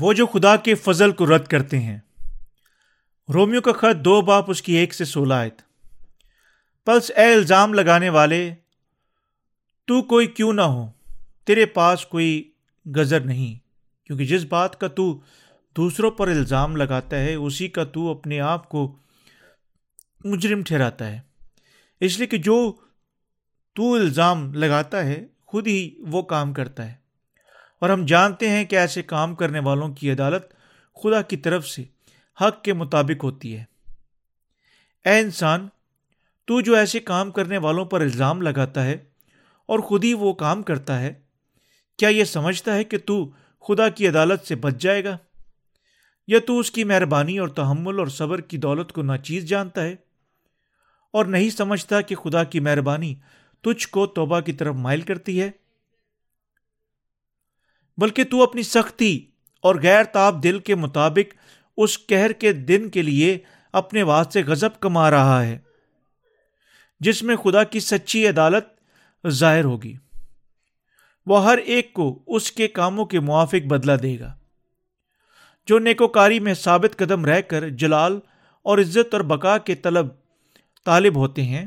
وہ جو خدا کے فضل کو رد کرتے ہیں۔ رومیو کا خط دو باپ اس کی ایک سے سولہ آیت۔ پلس اے الزام لگانے والے، تو کوئی کیوں نہ ہو، تیرے پاس کوئی گزر نہیں، کیونکہ جس بات کا تو دوسروں پر الزام لگاتا ہے، اسی کا تو اپنے آپ کو مجرم ٹھہراتا ہے۔ اس لیے کہ جو تو الزام لگاتا ہے، خود ہی وہ کام کرتا ہے۔ اور ہم جانتے ہیں کہ ایسے کام کرنے والوں کی عدالت خدا کی طرف سے حق کے مطابق ہوتی ہے۔ اے انسان، تو جو ایسے کام کرنے والوں پر الزام لگاتا ہے اور خود ہی وہ کام کرتا ہے، کیا یہ سمجھتا ہے کہ تو خدا کی عدالت سے بچ جائے گا؟ یا تو اس کی مہربانی اور تحمل اور صبر کی دولت کو ناچیز جانتا ہے؟ اور نہیں سمجھتا کہ خدا کی مہربانی تجھ کو توبہ کی طرف مائل کرتی ہے؟ بلکہ تو اپنی سختی اور غیر تاب دل کے مطابق اس کہر کے دن کے لیے اپنے واسطے غضب کما رہا ہے، جس میں خدا کی سچی عدالت ظاہر ہوگی۔ وہ ہر ایک کو اس کے کاموں کے موافق بدلہ دے گا، جو نیکوکاری میں ثابت قدم رہ کر جلال اور عزت اور بقا کے طلب طالب ہوتے ہیں،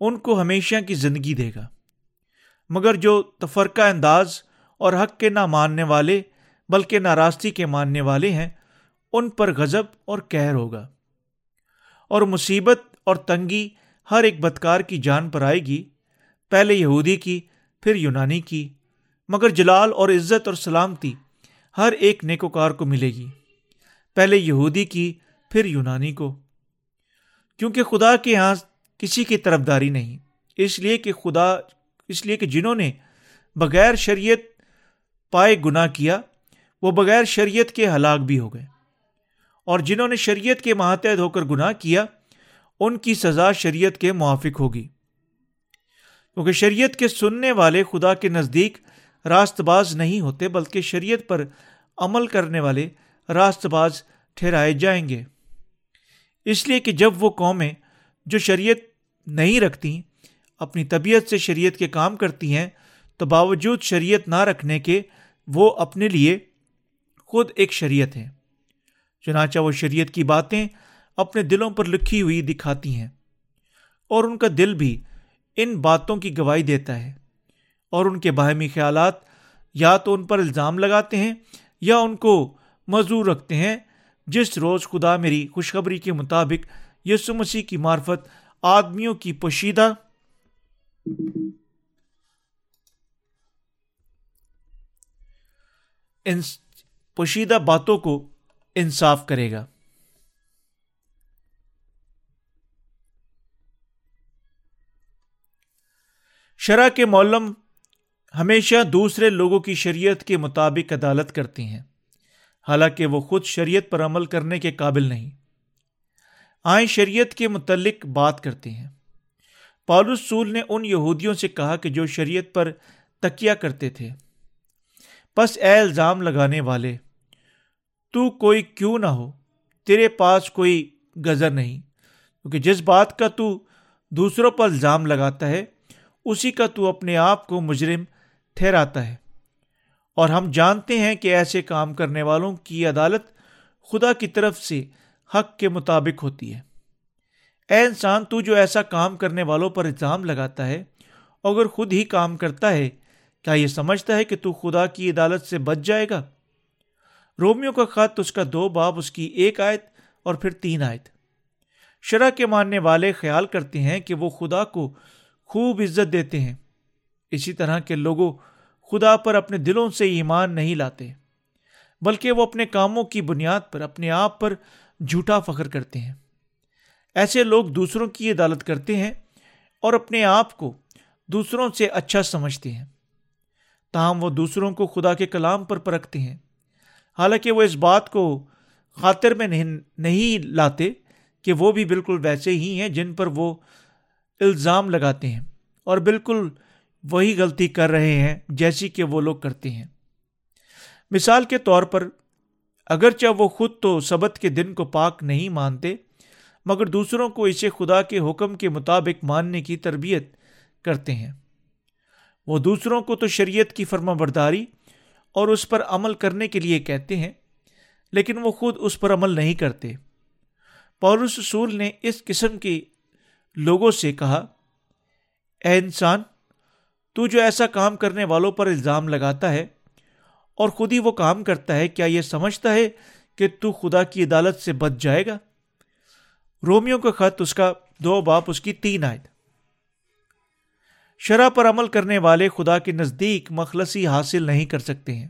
ان کو ہمیشہ کی زندگی دے گا۔ مگر جو تفرقہ انداز اور حق کے نہ ماننے والے، بلکہ ناراستی کے ماننے والے ہیں، ان پر غضب اور کہر ہوگا۔ اور مصیبت اور تنگی ہر ایک بدکار کی جان پر آئے گی، پہلے یہودی کی، پھر یونانی کی۔ مگر جلال اور عزت اور سلامتی ہر ایک نیکوکار کو ملے گی، پہلے یہودی کی، پھر یونانی کو۔ کیونکہ خدا کے یہاں کسی کی طرف داری نہیں، اس لیے کہ خدا، اس لیے کہ جنہوں نے بغیر شریعت پائے گناہ کیا، وہ بغیر شریعت کے ہلاک بھی ہو گئے۔ اور جنہوں نے شریعت کے ماتحد ہو کر گناہ کیا، ان کی سزا شریعت کے موافق ہوگی۔ کیونکہ شریعت کے سننے والے خدا کے نزدیک راست باز نہیں ہوتے، بلکہ شریعت پر عمل کرنے والے راست باز ٹھہرائے جائیں گے۔ اس لیے کہ جب وہ قومیں جو شریعت نہیں رکھتی اپنی طبیعت سے شریعت کے کام کرتی ہیں، تو باوجود شریعت نہ رکھنے کے وہ اپنے لیے خود ایک شریعت ہے۔ چنانچہ وہ شریعت کی باتیں اپنے دلوں پر لکھی ہوئی دکھاتی ہیں اور ان کا دل بھی ان باتوں کی گواہی دیتا ہے اور ان کے باہمی خیالات یا تو ان پر الزام لگاتے ہیں یا ان کو مزور رکھتے ہیں۔ جس روز خدا میری خوشخبری کے مطابق یسو مسیح کی معرفت آدمیوں کی پوشیدہ پوشیدہ باتوں کو انصاف کرے گا۔ شرح کے مولم ہمیشہ دوسرے لوگوں کی شریعت کے مطابق عدالت کرتی ہیں۔ حالانکہ وہ خود شریعت پر عمل کرنے کے قابل نہیں۔ آئیں شریعت کے متعلق بات کرتے ہیں۔ پالوس سول نے ان یہودیوں سے کہا کہ جو شریعت پر تکیا کرتے تھے۔ بس اے الزام لگانے والے، تو کوئی کیوں نہ ہو، تیرے پاس کوئی گزر نہیں۔ کیونکہ جس بات کا تو دوسروں پر الزام لگاتا ہے، اسی کا تو اپنے آپ کو مجرم ٹھہراتا ہے۔ اور ہم جانتے ہیں کہ ایسے کام کرنے والوں کی عدالت خدا کی طرف سے حق کے مطابق ہوتی ہے۔ اے انسان، تو جو ایسا کام کرنے والوں پر الزام لگاتا ہے، اگر خود ہی کام کرتا ہے کیا یہ سمجھتا ہے کہ تو خدا کی عدالت سے بچ جائے گا؟ رومیو کا خط، اس کا دو باب، اس کی ایک آیت اور پھر تین آیت۔ شرح کے ماننے والے خیال کرتے ہیں کہ وہ خدا کو خوب عزت دیتے ہیں۔ اسی طرح کے لوگوں خدا پر اپنے دلوں سے ایمان نہیں لاتے، بلکہ وہ اپنے کاموں کی بنیاد پر، اپنے آپ پر جھوٹا فخر کرتے ہیں۔ ایسے لوگ دوسروں کی عدالت کرتے ہیں اور اپنے آپ کو دوسروں سے اچھا سمجھتے ہیں۔ تاہم وہ دوسروں کو خدا کے کلام پر پرکھتے ہیں۔ حالانکہ وہ اس بات کو خاطر میں نہیں لاتے کہ وہ بھی بالکل ویسے ہی ہیں جن پر وہ الزام لگاتے ہیں اور بالکل وہی غلطی کر رہے ہیں جیسی کہ وہ لوگ کرتے ہیں۔ مثال کے طور پر، اگرچہ وہ خود تو سبت کے دن کو پاک نہیں مانتے، مگر دوسروں کو اسے خدا کے حکم کے مطابق ماننے کی تربیت کرتے ہیں۔ وہ دوسروں کو تو شریعت کی فرما برداری اور اس پر عمل کرنے کے لیے کہتے ہیں، لیکن وہ خود اس پر عمل نہیں کرتے۔ پولس رسول نے اس قسم کے لوگوں سے کہا، اے انسان، تو جو ایسا کام کرنے والوں پر الزام لگاتا ہے اور خود ہی وہ کام کرتا ہے، کیا یہ سمجھتا ہے کہ تو خدا کی عدالت سے بچ جائے گا؟ رومیو کا خط، اس کا دو باپ، اس کی تین آئے شرح پر عمل کرنے والے خدا کے نزدیک مخلصی حاصل نہیں کر سکتے ہیں۔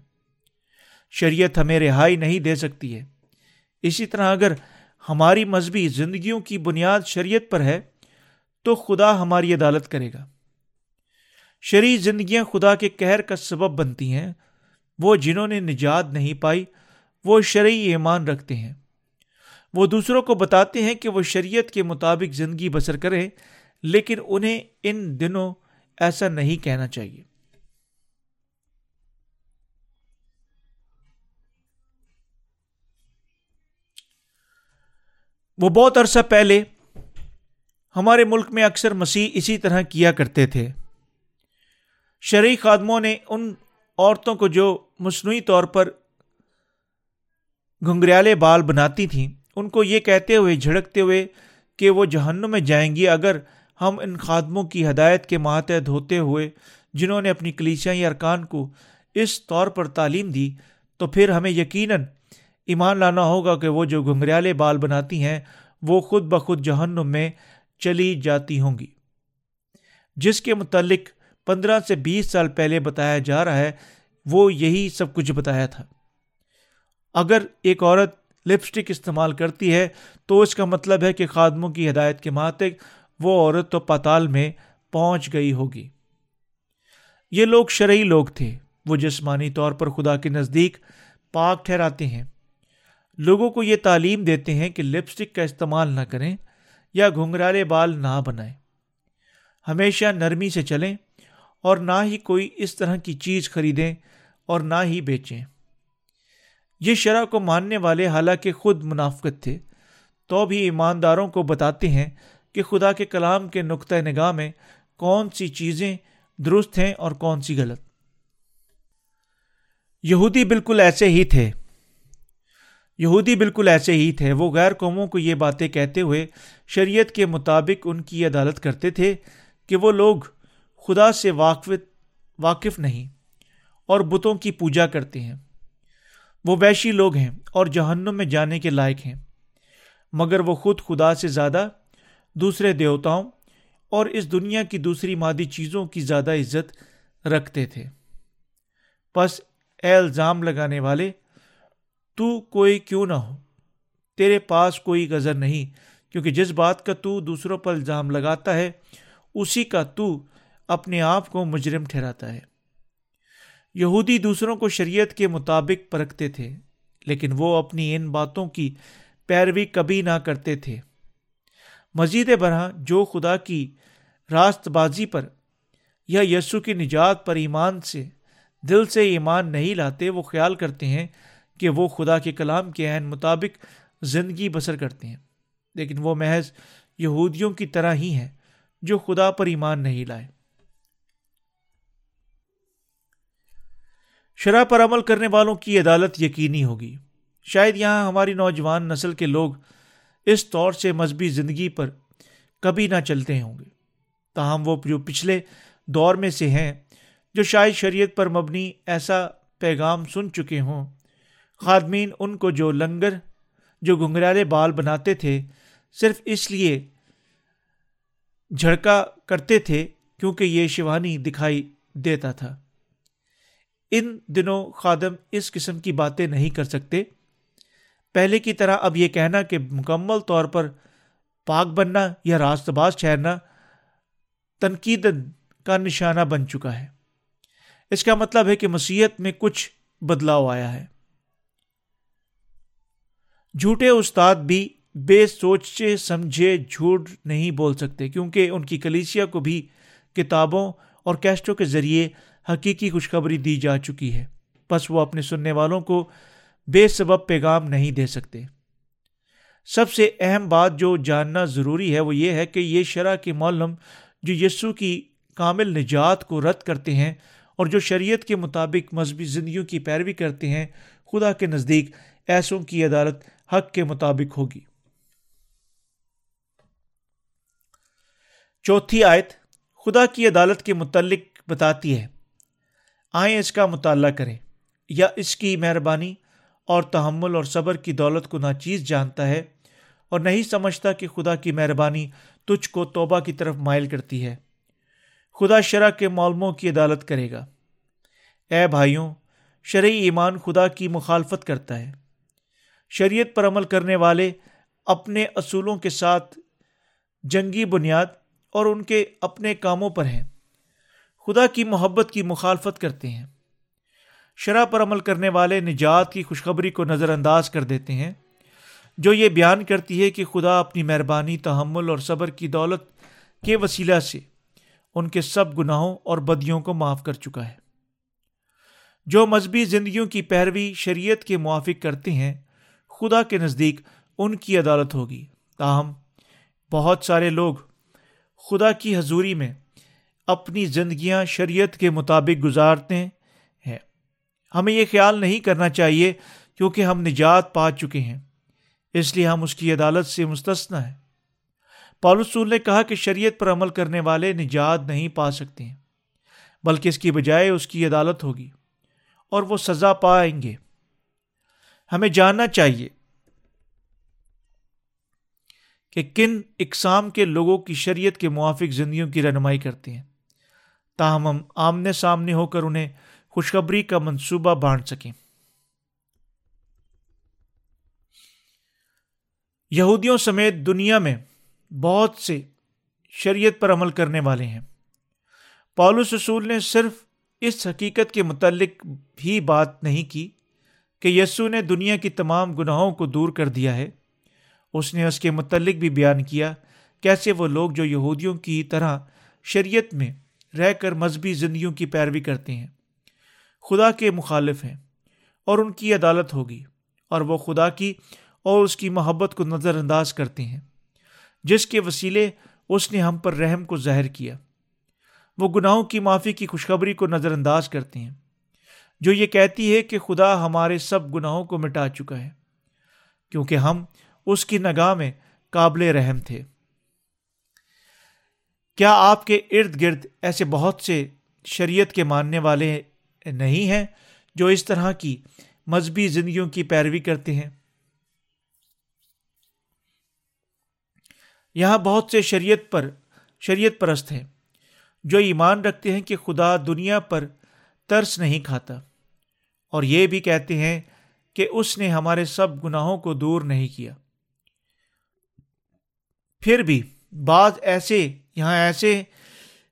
شریعت ہمیں رہائی نہیں دے سکتی ہے۔ اسی طرح اگر ہماری مذہبی زندگیوں کی بنیاد شریعت پر ہے، تو خدا ہماری عدالت کرے گا۔ شرعی زندگیاں خدا کے قہر کا سبب بنتی ہیں۔ وہ جنہوں نے نجات نہیں پائی، وہ شرعی ایمان رکھتے ہیں۔ وہ دوسروں کو بتاتے ہیں کہ وہ شریعت کے مطابق زندگی بسر کریں، لیکن انہیں ان دنوں ایسا نہیں کہنا چاہیے۔ وہ بہت عرصہ پہلے ہمارے ملک میں اکثر مسیح اسی طرح کیا کرتے تھے۔ شرعی خادموں نے ان عورتوں کو جو مصنوعی طور پر گھنگریالے بال بناتی تھیں، ان کو یہ کہتے ہوئے، جھڑکتے ہوئے کہ وہ جہنم میں جائیں گی۔ اگر ہم ان خادموں کی ہدایت کے ماتحت ہوتے ہوئے جنہوں نے اپنی کلیسیائی ارکان کو اس طور پر تعلیم دی، تو پھر ہمیں یقیناً ایمان لانا ہوگا کہ وہ جو گھنگریالے بال بناتی ہیں، وہ خود بخود جہنم میں چلی جاتی ہوں گی۔ جس کے متعلق پندرہ سے بیس سال پہلے بتایا جا رہا ہے، وہ یہی سب کچھ بتایا تھا۔ اگر ایک عورت لپسٹک استعمال کرتی ہے، تو اس کا مطلب ہے کہ خادموں کی ہدایت کے ماتک وہ عورت تو پتال میں پہنچ گئی ہوگی۔ یہ لوگ شرعی لوگ تھے۔ وہ جسمانی طور پر خدا کے نزدیک پاک ٹھہراتے ہیں۔ لوگوں کو یہ تعلیم دیتے ہیں کہ لپسٹک کا استعمال نہ کریں یا گھنگرالے بال نہ بنائیں۔ ہمیشہ نرمی سے چلیں اور نہ ہی کوئی اس طرح کی چیز خریدیں اور نہ ہی بیچیں۔ یہ شرح کو ماننے والے حالانکہ خود منافقت تھے، تو بھی ایمانداروں کو بتاتے ہیں کہ خدا کے کلام کے نقطۂ نگاہ میں کون سی چیزیں درست ہیں اور کون سی غلط۔ یہودی بالکل ایسے ہی تھے۔ یہودی بالکل ایسے ہی تھے۔ وہ غیر قوموں کو یہ باتیں کہتے ہوئے شریعت کے مطابق ان کی عدالت کرتے تھے کہ وہ لوگ خدا سے واقف واقف نہیں اور بتوں کی پوجا کرتے ہیں۔ وہ ویشی لوگ ہیں اور جہنم میں جانے کے لائق ہیں، مگر وہ خود خدا سے زیادہ دوسرے دیوتاؤں اور اس دنیا کی دوسری مادی چیزوں کی زیادہ عزت رکھتے تھے۔ پس اے الزام لگانے والے، تو کوئی کیوں نہ ہو؟ تیرے پاس کوئی غزر نہیں، کیونکہ جس بات کا تو دوسروں پر الزام لگاتا ہے، اسی کا تو اپنے آپ کو مجرم ٹھہراتا ہے۔ یہودی دوسروں کو شریعت کے مطابق پرکھتے تھے، لیکن وہ اپنی ان باتوں کی پیروی کبھی نہ کرتے تھے۔ مزید برہ جو خدا کی راست بازی پر یا یسو کی نجات پر ایمان سے، دل سے ایمان نہیں لاتے، وہ خیال کرتے ہیں کہ وہ خدا کے کلام کے عین مطابق زندگی بسر کرتے ہیں۔ لیکن وہ محض یہودیوں کی طرح ہی ہیں، جو خدا پر ایمان نہیں لائے۔ شرح پر عمل کرنے والوں کی عدالت یقینی ہوگی۔ شاید یہاں ہماری نوجوان نسل کے لوگ اس طور سے مذہبی زندگی پر کبھی نہ چلتے ہوں گے۔ تاہم وہ جو پچھلے دور میں سے ہیں، جو شاید شریعت پر مبنی ایسا پیغام سن چکے ہوں، خادمین ان کو جو لنگر، جو گنگرالے بال بناتے تھے، صرف اس لیے جھڑکا کرتے تھے کیونکہ یہ شیوانی دکھائی دیتا تھا۔ ان دنوں خادم اس قسم کی باتیں نہیں کر سکتے۔ پہلے کی طرح اب یہ کہنا کہ مکمل طور پر پاک بننا یا راست باز ٹھہرنا تنقید کا نشانہ بن چکا ہے۔ اس کا مطلب ہے کہ مسیحت میں کچھ بدلاؤ آیا ہے۔ جھوٹے استاد بھی بے سوچے، سمجھے، جھوٹ نہیں بول سکتے، کیونکہ ان کی کلیسیا کو بھی کتابوں اور کیسٹوں کے ذریعے حقیقی خوشخبری دی جا چکی ہے۔ بس وہ اپنے سننے والوں کو بے سبب پیغام نہیں دے سکتے۔ سب سے اہم بات جو جاننا ضروری ہے وہ یہ ہے کہ یہ شرح کے معلم جو یسو کی کامل نجات کو رد کرتے ہیں اور جو شریعت کے مطابق مذہبی زندگیوں کی پیروی کرتے ہیں، خدا کے نزدیک ایسوں کی عدالت حق کے مطابق ہوگی۔ چوتھی آیت خدا کی عدالت کے متعلق بتاتی ہے۔ آئیں اس کا مطالعہ کریں۔ یا اس کی مہربانی اور تحمل اور صبر کی دولت کو ناچیز جانتا ہے اور نہیں سمجھتا کہ خدا کی مہربانی تجھ کو توبہ کی طرف مائل کرتی ہے۔ خدا شرح کے معلوموں کی عدالت کرے گا۔ اے بھائیوں، شرعی ایمان خدا کی مخالفت کرتا ہے۔ شریعت پر عمل کرنے والے اپنے اصولوں کے ساتھ جنگی بنیاد اور ان کے اپنے کاموں پر ہیں۔ خدا کی محبت کی مخالفت کرتے ہیں۔ شرح پر عمل کرنے والے نجات کی خوشخبری کو نظر انداز کر دیتے ہیں، جو یہ بیان کرتی ہے کہ خدا اپنی مہربانی، تحمل اور صبر کی دولت کے وسیلہ سے ان کے سب گناہوں اور بدیوں کو معاف کر چکا ہے۔ جو مذہبی زندگیوں کی پیروی شریعت کے موافق کرتے ہیں، خدا کے نزدیک ان کی عدالت ہوگی۔ تاہم، بہت سارے لوگ خدا کی حضوری میں اپنی زندگیاں شریعت کے مطابق گزارتے ہیں ہمیں یہ خیال نہیں کرنا چاہیے کیونکہ ہم نجات پا چکے ہیں۔ اس لیے ہم اس کی عدالت سے مستثنا ہیں۔ پالسول نے کہا کہ شریعت پر عمل کرنے والے نجات نہیں پا سکتے ہیں، بلکہ اس کی بجائے اس کی عدالت ہوگی اور وہ سزا پائیں گے۔ ہمیں جاننا چاہیے کہ کن اقسام کے لوگوں کی شریعت کے موافق زندگیوں کی رہنمائی کرتے ہیں، تاہم ہم آمنے سامنے ہو کر انہیں خوشخبری کا منصوبہ بانٹ سکیں۔ یہودیوں سمیت دنیا میں بہت سے شریعت پر عمل کرنے والے ہیں۔ پالوس رسول نے صرف اس حقیقت کے متعلق بھی بات نہیں کی کہ یسو نے دنیا کی تمام گناہوں کو دور کر دیا ہے۔ اس نے اس کے متعلق بھی بیان کیا کیسے وہ لوگ جو یہودیوں کی طرح شریعت میں رہ کر مذہبی زندگیوں کی پیروی کرتے ہیں۔ خدا کے مخالف ہیں اور ان کی عدالت ہوگی اور وہ خدا کی اور اس کی محبت کو نظر انداز کرتے ہیں۔ جس کے وسیلے اس نے ہم پر رحم کو ظاہر کیا۔ وہ گناہوں کی معافی کی خوشخبری کو نظر انداز کرتے ہیں۔ جو یہ کہتی ہے کہ خدا ہمارے سب گناہوں کو مٹا چکا ہے، کیونکہ ہم اس کی نگاہ میں قابل رحم تھے۔ کیا آپ کے ارد گرد ایسے بہت سے شریعت کے ماننے والے نہیں ہیں جو اس طرح کی مذہبی زندگیوں کی پیروی کرتے ہیں۔ یہاں بہت سے شریعت پر، شریعت پرست ہیں جو ایمان رکھتے ہیں کہ خدا دنیا پر ترس نہیں کھاتا۔ اور یہ بھی کہتے ہیں کہ اس نے ہمارے سب گناہوں کو دور نہیں کیا۔ پھر بھی بعض ایسے، یہاں ایسے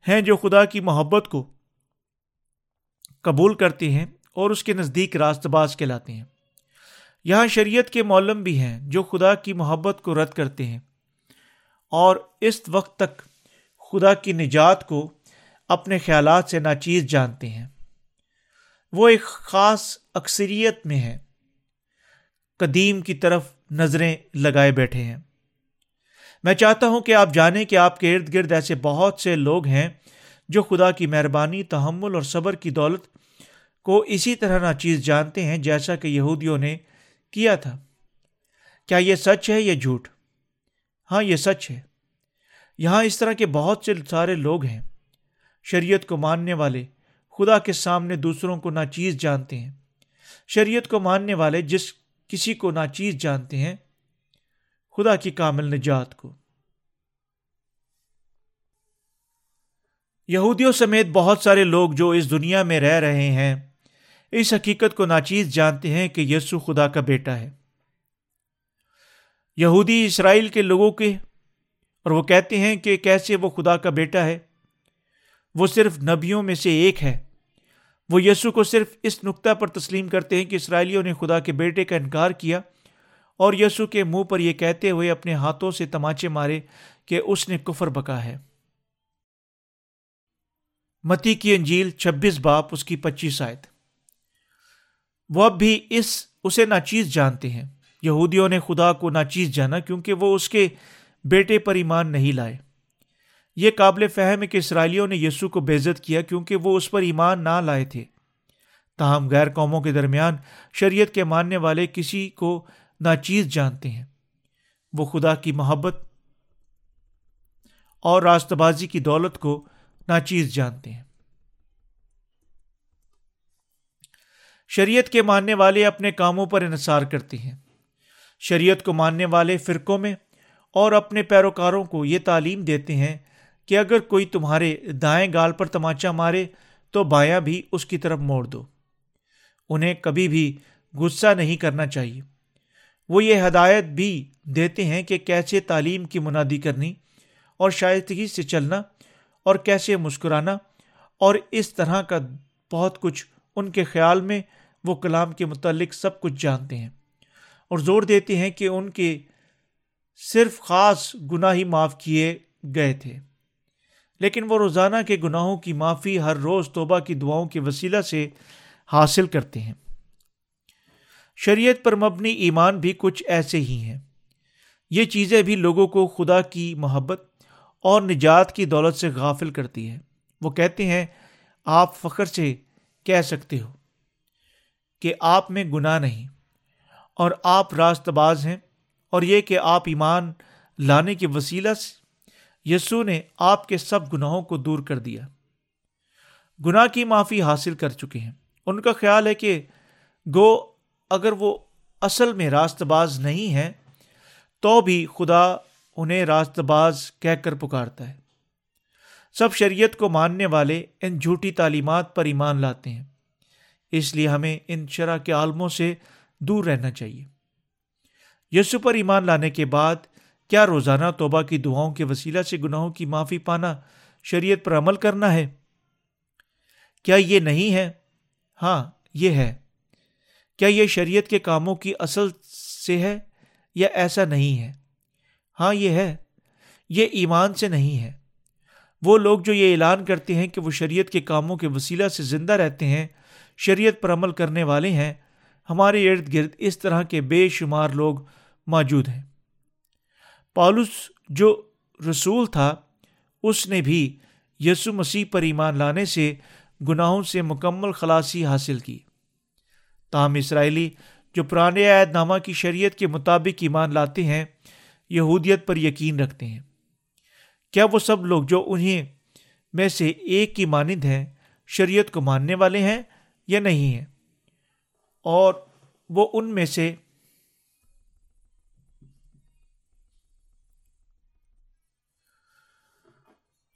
ہیں جو خدا کی محبت کو قبول کرتے ہیں اور اس کے نزدیک راست باز کہلاتے ہیں۔ یہاں شریعت کے مولم بھی ہیں جو خدا کی محبت کو رد کرتے ہیں اور اس وقت تک خدا کی نجات کو اپنے خیالات سے ناچیز جانتے ہیں۔ وہ ایک خاص اکثریت میں ہے قدیم کی طرف نظریں لگائے بیٹھے ہیں۔ میں چاہتا ہوں کہ آپ جانیں کہ آپ کے ارد گرد ایسے بہت سے لوگ ہیں جو خدا کی مہربانی، تحمل اور صبر کی دولت کو اسی طرح ناچیز جانتے ہیں جیسا کہ یہودیوں نے کیا تھا۔ کیا یہ سچ ہے یا جھوٹ؟ ہاں یہ سچ ہے۔ یہاں اس طرح کے بہت سے سارے لوگ ہیں۔ شریعت کو ماننے والے خدا کے سامنے دوسروں کو ناچیز جانتے ہیں۔ شریعت کو ماننے والے جس کسی کو ناچیز جانتے ہیں، خدا کی کامل نجات کو۔ یہودیوں سمیت بہت سارے لوگ جو اس دنیا میں رہ رہے ہیں، اس حقیقت کو ناچیز جانتے ہیں کہ یسو خدا کا بیٹا ہے۔ یہودی اسرائیل کے لوگوں کے، اور وہ کہتے ہیں کہ کیسے وہ خدا کا بیٹا ہے۔ وہ صرف نبیوں میں سے ایک ہے۔ وہ یسو کو صرف اس نقطہ پر تسلیم کرتے ہیں کہ اسرائیلیوں نے خدا کے بیٹے کا انکار کیا، اور یسو کے منہ پر یہ کہتے ہوئے اپنے ہاتھوں سے تماچے مارے کہ اس نے کفر بکا ہے۔ متی کی انجیل چھبیس باپ اس کی پچیس آیت۔ وہ اب بھی اس، اسے ناچیز جانتے ہیں۔ یہودیوں نے خدا کو ناچیز جانا کیونکہ وہ اس کے بیٹے پر ایمان نہیں لائے۔ یہ قابل فہم ہے کہ اسرائیلیوں نے یسو کو بےزت کیا کیونکہ وہ اس پر ایمان نہ لائے تھے۔ تاہم غیر قوموں کے درمیان شریعت کے ماننے والے کسی کو ناچیز جانتے ہیں۔ وہ خدا کی محبت اور راست بازی کی دولت کو ناچیز جانتے ہیں۔ شریعت کے ماننے والے اپنے کاموں پر انحصار کرتے ہیں۔ شریعت کو ماننے والے فرقوں میں اور اپنے پیروکاروں کو یہ تعلیم دیتے ہیں کہ اگر کوئی تمہارے دائیں گال پر تماچا مارے تو بایاں بھی اس کی طرف موڑ دو۔ انہیں کبھی بھی غصہ نہیں کرنا چاہیے۔ وہ یہ ہدایت بھی دیتے ہیں کہ کیسے تعلیم کی منادی کرنی اور شائستگی سے چلنا اور کیسے مسکرانا اور اس طرح کا بہت کچھ ان کے خیال میں وہ کلام کے متعلق سب کچھ جانتے ہیں اور زور دیتے ہیں کہ ان کے صرف خاص گناہ ہی معاف کیے گئے تھے۔ لیکن وہ روزانہ کے گناہوں کی معافی ہر روز توبہ کی دعاؤں کے وسیلہ سے حاصل کرتے ہیں۔ شریعت پر مبنی ایمان بھی کچھ ایسے ہی ہیں۔ یہ چیزیں بھی لوگوں کو خدا کی محبت اور نجات کی دولت سے غافل کرتی ہے وہ کہتے ہیں، آپ فخر سے کہہ سکتے ہو کہ آپ میں گناہ نہیں، اور آپ راست باز ہیں۔ اور یہ کہ آپ ایمان لانے کے وسیلہ سے یسو نے آپ کے سب گناہوں کو دور کر دیا۔ گناہ کی معافی حاصل کر چکے ہیں۔ ان کا خیال ہے کہ گو، اگر وہ اصل میں راست باز نہیں ہے تو بھی خدا انہیں راست باز کہہ کر پکارتا ہے۔ سب شریعت کو ماننے والے ان جھوٹی تعلیمات پر ایمان لاتے ہیں۔ اس لیے ہمیں ان شرح کے عالموں سے دور رہنا چاہیے۔ یسو پر ایمان لانے کے بعد کیا روزانہ توبہ کی دعاؤں کے وسیلہ سے گناہوں کی معافی پانا شریعت پر عمل کرنا ہے؟ کیا یہ نہیں ہے؟ ہاں یہ ہے۔ کیا یہ شریعت کے کاموں کی اصل سے ہے یا ایسا نہیں ہے؟ ہاں یہ ہے۔ یہ ایمان سے نہیں ہے۔ وہ لوگ جو یہ اعلان کرتے ہیں کہ وہ شریعت کے کاموں کے وسیلہ سے زندہ رہتے ہیں، شریعت پر عمل کرنے والے ہیں، ہمارے ارد گرد اس طرح کے بے شمار لوگ موجود ہیں۔ پالس جو رسول تھا، اس نے بھی یسو مسیح پر ایمان لانے سے گناہوں سے مکمل خلاصی حاصل کی۔ تاہم، اسرائیلی جو پرانے عہد نامہ کی شریعت کے مطابق ایمان لاتے ہیں یہودیت پر یقین رکھتے ہیں۔ کیا وہ سب لوگ جو انہیں میں سے ایک کی مانند ہیں، شریعت کو ماننے والے ہیں یا نہیں ہیں؟ اور وہ ان میں سے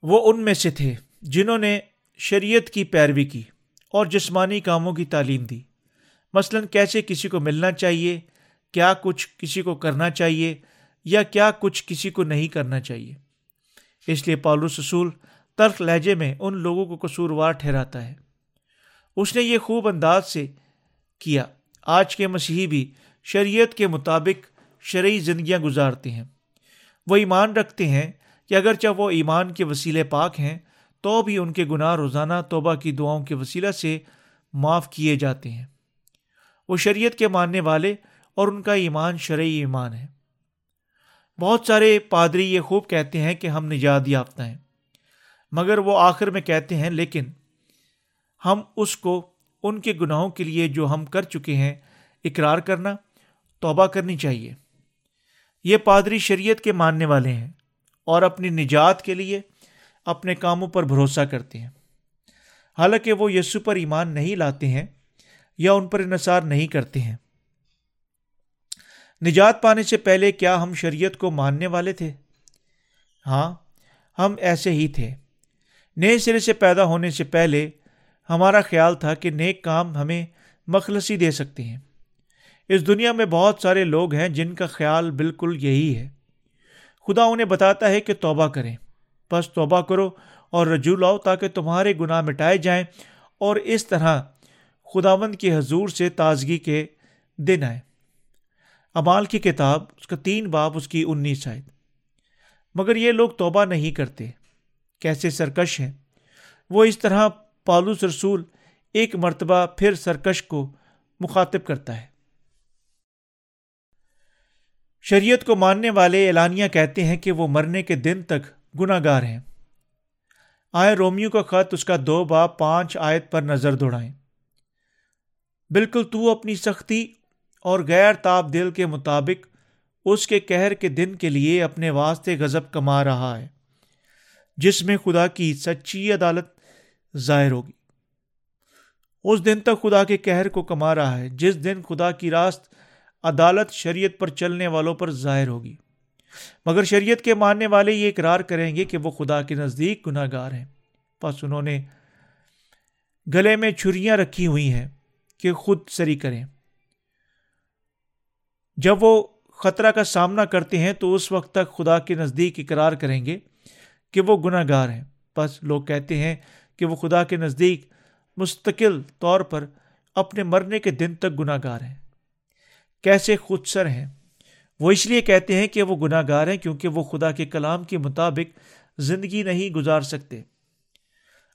وہ ان میں سے تھے جنہوں نے شریعت کی پیروی کی اور جسمانی کاموں کی تعلیم دی۔ مثلاً کیسے کسی کو ملنا چاہیے، کیا کچھ کسی کو کرنا چاہیے یا کیا کچھ کسی کو نہیں کرنا چاہیے۔ اس لیے پالوس اصول ترک لہجے میں ان لوگوں کو قصوروار ٹھہراتا ہے۔ اس نے یہ خوب انداز سے کیا، آج کے مسیحی بھی شریعت کے مطابق شرعی زندگیاں گزارتے ہیں۔ وہ ایمان رکھتے ہیں کہ اگرچہ وہ ایمان کے وسیلے پاک ہیں، تو بھی ان کے گناہ روزانہ توبہ کی دعاؤں کے وسیلہ سے معاف کیے جاتے ہیں۔ وہ شریعت کے ماننے والے اور ان کا ایمان شرعی ایمان ہے۔ بہت سارے پادری یہ خوب کہتے ہیں کہ ہم نجات یافتہ ہیں۔ مگر وہ آخر میں کہتے ہیں، لیکن ہم اس کو، ان کے گناہوں کے لیے جو ہم کر چکے ہیں، اقرار کرنا، توبہ کرنی چاہیے۔ یہ پادری شریعت کے ماننے والے ہیں اور اپنی نجات کے لیے اپنے کاموں پر بھروسہ کرتے ہیں۔ حالانکہ وہ یسو پر ایمان نہیں لاتے ہیں یا ان پر انحصار نہیں کرتے ہیں۔ نجات پانے سے پہلے کیا ہم شریعت کو ماننے والے تھے؟ ہاں ہم ایسے ہی تھے۔ نئے سرے سے پیدا ہونے سے پہلے ہمارا خیال تھا کہ نیک کام ہمیں مخلصی دے سکتے ہیں۔ اس دنیا میں بہت سارے لوگ ہیں جن کا خیال بالکل یہی ہے۔ خدا انہیں بتاتا ہے کہ توبہ کریں۔ بس توبہ کرو اور رجوع لاؤ تاکہ تمہارے گناہ مٹائے جائیں اور اس طرح خداوند کی حضور سے تازگی کے دن آئے امال کی کتاب، اس کا تین باپ اس کی انیس آئے مگر یہ لوگ توبہ نہیں کرتے۔ کیسے سرکش ہیں؟ وہ اس طرح پالوس رسول ایک مرتبہ پھر سرکش کو مخاطب کرتا ہے۔ شریعت کو ماننے والے اعلانیہ کہتے ہیں کہ وہ مرنے کے دن تک گناہ گار ہیں۔ آئے رومیو کا خط، اس کا دو با پانچ آیت پر نظر دوڑائیں۔ بالکل تو اپنی سختی اور غیر تاب دل کے مطابق اس کے کہر کے دن کے لیے اپنے واسطے غضب کما رہا ہے، جس میں خدا کی سچی عدالت ظاہر ہوگی۔ اس دن تک خدا کے کہر کو کما رہا ہے، جس دن خدا کی راست عدالت شریعت پر چلنے والوں پر ظاہر ہوگی۔ مگر شریعت کے ماننے والے یہ اقرار کریں گے کہ وہ خدا کے نزدیک گناہ گار ہیں۔ بس انہوں نے گلے میں چھریاں رکھی ہوئی ہیں کہ خود سری کریں۔ جب وہ خطرہ کا سامنا کرتے ہیں تو اس وقت تک خدا کے نزدیک اقرار کریں گے کہ وہ گناہ گار ہیں۔ بس لوگ کہتے ہیں کہ وہ خدا کے نزدیک مستقل طور پر اپنے مرنے کے دن تک گناہ گار ہیں۔ کیسے خود سر ہیں؟ وہ اس لیے کہتے ہیں کہ وہ گناہ گار ہیں کیونکہ وہ خدا کے کلام کے مطابق زندگی نہیں گزار سکتے۔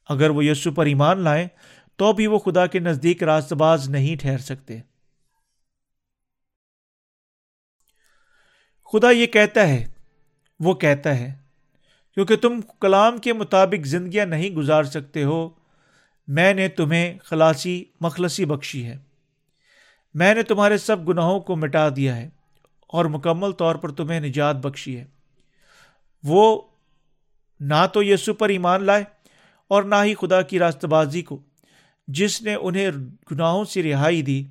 اگر وہ یسو پر ایمان لائیں تو بھی وہ خدا کے نزدیک راست باز نہیں ٹھہر سکتے۔ خدا یہ کہتا ہے، وہ کہتا ہے، کیونکہ تم کلام کے مطابق زندگیاں نہیں گزار سکتے ہو، میں نے تمہیں خلاصی مخلصی بخشی ہے۔ میں نے تمہارے سب گناہوں کو مٹا دیا ہے اور مکمل طور پر تمہیں نجات بخشی ہے۔ وہ نہ تو یسو پر ایمان لائے اور نہ ہی خدا کی راست بازی کو، جس نے انہیں گناہوں سے رہائی دی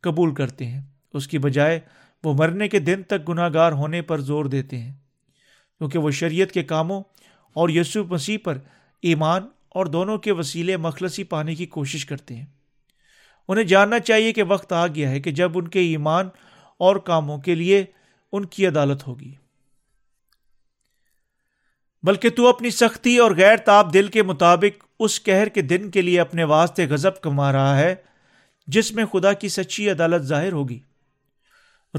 قبول کرتے ہیں۔ اس کی بجائے وہ مرنے کے دن تک گناہ گار ہونے پر زور دیتے ہیں۔ کیونکہ وہ شریعت کے کاموں اور یسو مسیح پر ایمان اور دونوں کے وسیلے مخلصی پانے کی کوشش کرتے ہیں۔ انہیں جاننا چاہیے کہ وقت آ گیا ہے کہ جب ان کے ایمان اور کاموں کے لیے ان کی عدالت ہوگی۔ بلکہ تو اپنی سختی اور غیر تاب دل کے مطابق اس کہر کے دن کے لیے اپنے واسطے غضب کما رہا ہے جس میں خدا کی سچی عدالت ظاہر ہوگی۔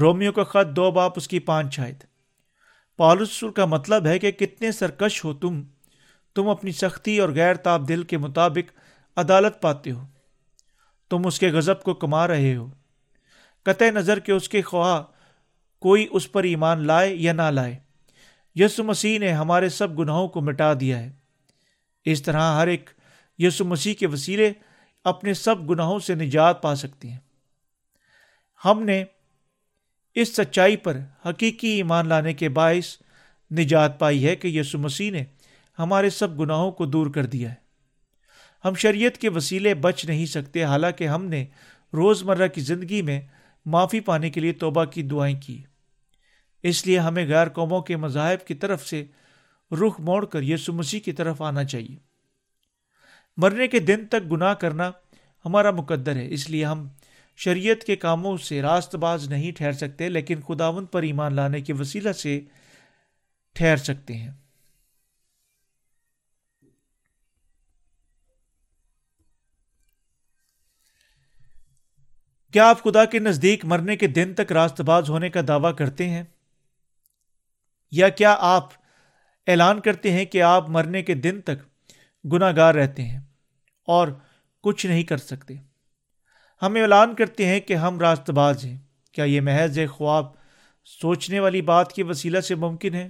رومیو کا خط دو باپ اس کی پانچ شاید پالسر کا مطلب ہے کہ کتنے سرکش ہو تم تم اپنی سختی اور غیر تاب دل کے مطابق عدالت پاتے ہو۔ تم اس کے غضب کو کما رہے ہو۔ قطع نظر کے اس کے خواہ کوئی اس پر ایمان لائے یا نہ لائے۔ یسو مسیح نے ہمارے سب گناہوں کو مٹا دیا ہے۔ اس طرح ہر ایک یسو مسیح کے وسیلے اپنے سب گناہوں سے نجات پا سکتے ہیں۔ ہم نے اس سچائی پر حقیقی ایمان لانے کے باعث نجات پائی ہے کہ یسو مسیح نے ہمارے سب گناہوں کو دور کر دیا ہے۔ ہم شریعت کے وسیلے بچ نہیں سکتے، حالانکہ ہم نے روز مرہ کی زندگی میں معافی پانے کے لیے توبہ کی دعائیں کی۔ اس لیے ہمیں غیر قوموں کے مذاہب کی طرف سے رخ موڑ کر یسو مسیح کی طرف آنا چاہیے۔ مرنے کے دن تک گناہ کرنا ہمارا مقدر ہے، اس لیے ہم شریعت کے کاموں سے راست باز نہیں ٹھہر سکتے، لیکن خداون پر ایمان لانے کے وسیلہ سے ٹھہر سکتے ہیں۔ کیا آپ خدا کے نزدیک مرنے کے دن تک راست باز ہونے کا دعویٰ کرتے ہیں؟ یا کیا آپ اعلان کرتے ہیں کہ آپ مرنے کے دن تک گناہ گار رہتے ہیں اور کچھ نہیں کر سکتے؟ ہم اعلان کرتے ہیں کہ ہم راست باز ہیں۔ کیا یہ محض ایک خواب سوچنے والی بات کے وسیلہ سے ممکن ہے؟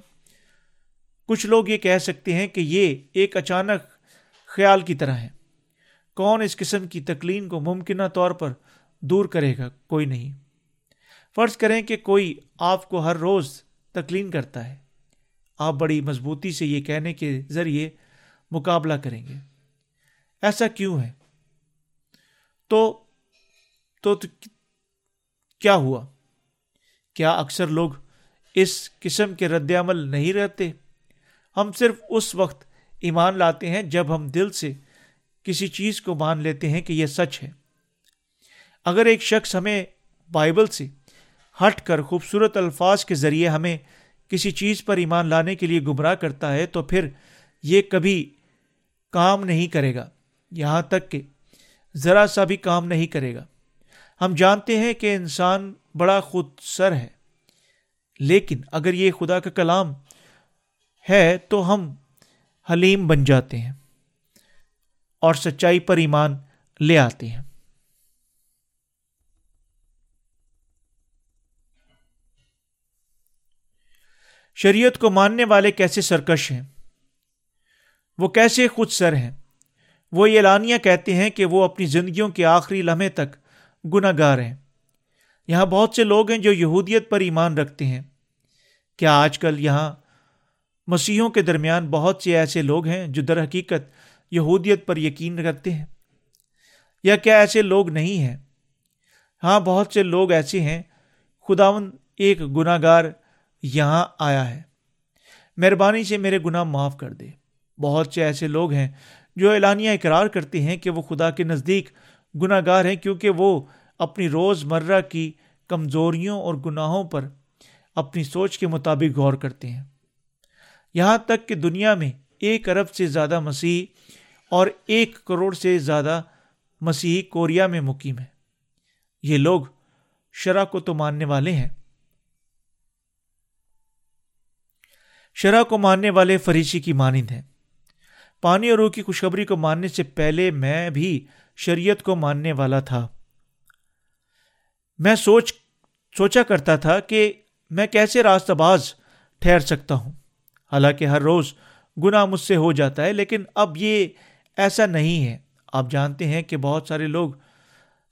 کچھ لوگ یہ کہہ سکتے ہیں کہ یہ ایک اچانک خیال کی طرح ہے۔ کون اس قسم کی تکلین کو ممکنہ طور پر دور کرے گا؟ کوئی نہیں۔ فرض کریں کہ کوئی آپ کو ہر روز تکلین کرتا ہے۔ آپ بڑی مضبوطی سے یہ کہنے کے ذریعے مقابلہ کریں گے۔ ایسا کیوں ہے؟ تو تو کیا ہوا؟ کیا اکثر لوگ اس قسم کے رد عمل نہیں رہتے؟ ہم صرف اس وقت ایمان لاتے ہیں جب ہم دل سے کسی چیز کو مان لیتے ہیں کہ یہ سچ ہے۔ اگر ایک شخص ہمیں بائبل سے ہٹ کر خوبصورت الفاظ کے ذریعے ہمیں کسی چیز پر ایمان لانے کے لیے گمراہ کرتا ہے تو پھر یہ کبھی کام نہیں کرے گا۔ یہاں تک کہ ذرا سا بھی کام نہیں کرے گا۔ ہم جانتے ہیں کہ انسان بڑا خود سر ہے، لیکن اگر یہ خدا کا کلام ہے تو ہم حلیم بن جاتے ہیں اور سچائی پر ایمان لے آتے ہیں۔ شریعت کو ماننے والے کیسے سرکش ہیں؟ وہ کیسے خود سر ہیں؟ وہ یہ اعلانیہ کہتے ہیں کہ وہ اپنی زندگیوں کے آخری لمحے تک گناہ گار ہیں۔ یہاں بہت سے لوگ ہیں جو یہودیت پر ایمان رکھتے ہیں۔ کیا آج کل یہاں مسیحوں کے درمیان بہت سے ایسے لوگ ہیں جو در حقیقت یہودیت پر یقین رکھتے ہیں؟ یا کیا ایسے لوگ نہیں ہیں؟ ہاں بہت سے لوگ ایسے ہیں۔ خداون ایک گناہ گار یہاں آیا ہے۔ مہربانی سے میرے گناہ معاف کر دے۔ بہت سے ایسے لوگ ہیں جو اعلانیہ اقرار کرتے ہیں کہ وہ خدا کے نزدیک گناہ گار ہیں کیونکہ وہ اپنی روز مرہ کی کمزوریوں اور گناہوں پر اپنی سوچ کے مطابق غور کرتے ہیں۔ یہاں تک کہ دنیا میں ایک ارب سے زیادہ مسیح اور ایک کروڑ سے زیادہ مسیحی کوریا میں مقیم ہے یہ لوگ شرح کو تو ماننے والے ہیں۔ شرح کو ماننے والے فریشی کی مانند ہیں۔ پانی اور روح کی خوشخبری کو ماننے سے پہلے میں بھی شریعت کو ماننے والا تھا۔ میں سوچ، سوچا کرتا تھا کہ میں کیسے راستہ باز ٹھہر سکتا ہوں۔ حالانکہ ہر روز گناہ مجھ سے ہو جاتا ہے، لیکن اب یہ ایسا نہیں ہے۔ آپ جانتے ہیں کہ بہت سارے لوگ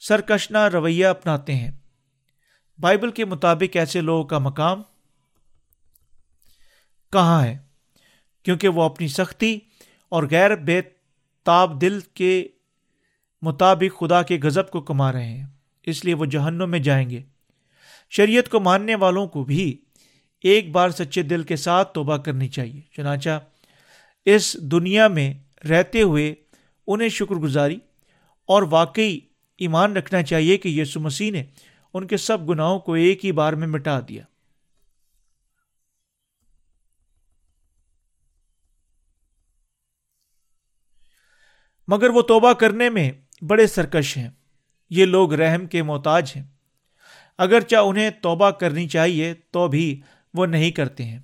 سرکشنا رویہ اپناتے ہیں۔ بائبل کے مطابق ایسے لوگوں کا مقام کہاں ہے؟ کیونکہ وہ اپنی سختی اور غیر بے تاب دل کے مطابق خدا کے غضب کو کما رہے ہیں، اس لیے وہ جہنم میں جائیں گے۔ شریعت کو ماننے والوں کو بھی ایک بار سچے دل کے ساتھ توبہ کرنی چاہیے۔ چنانچہ اس دنیا میں رہتے ہوئے انہیں شکر گزاری اور واقعی ایمان رکھنا چاہیے کہ یسو مسیح نے ان کے سب گناہوں کو ایک ہی بار میں مٹا دیا۔ مگر وہ توبہ کرنے میں بڑے سرکش ہیں۔ یہ لوگ رحم کے محتاج ہیں۔ اگرچہ انہیں توبہ کرنی چاہیے، تو بھی وہ نہیں کرتے ہیں۔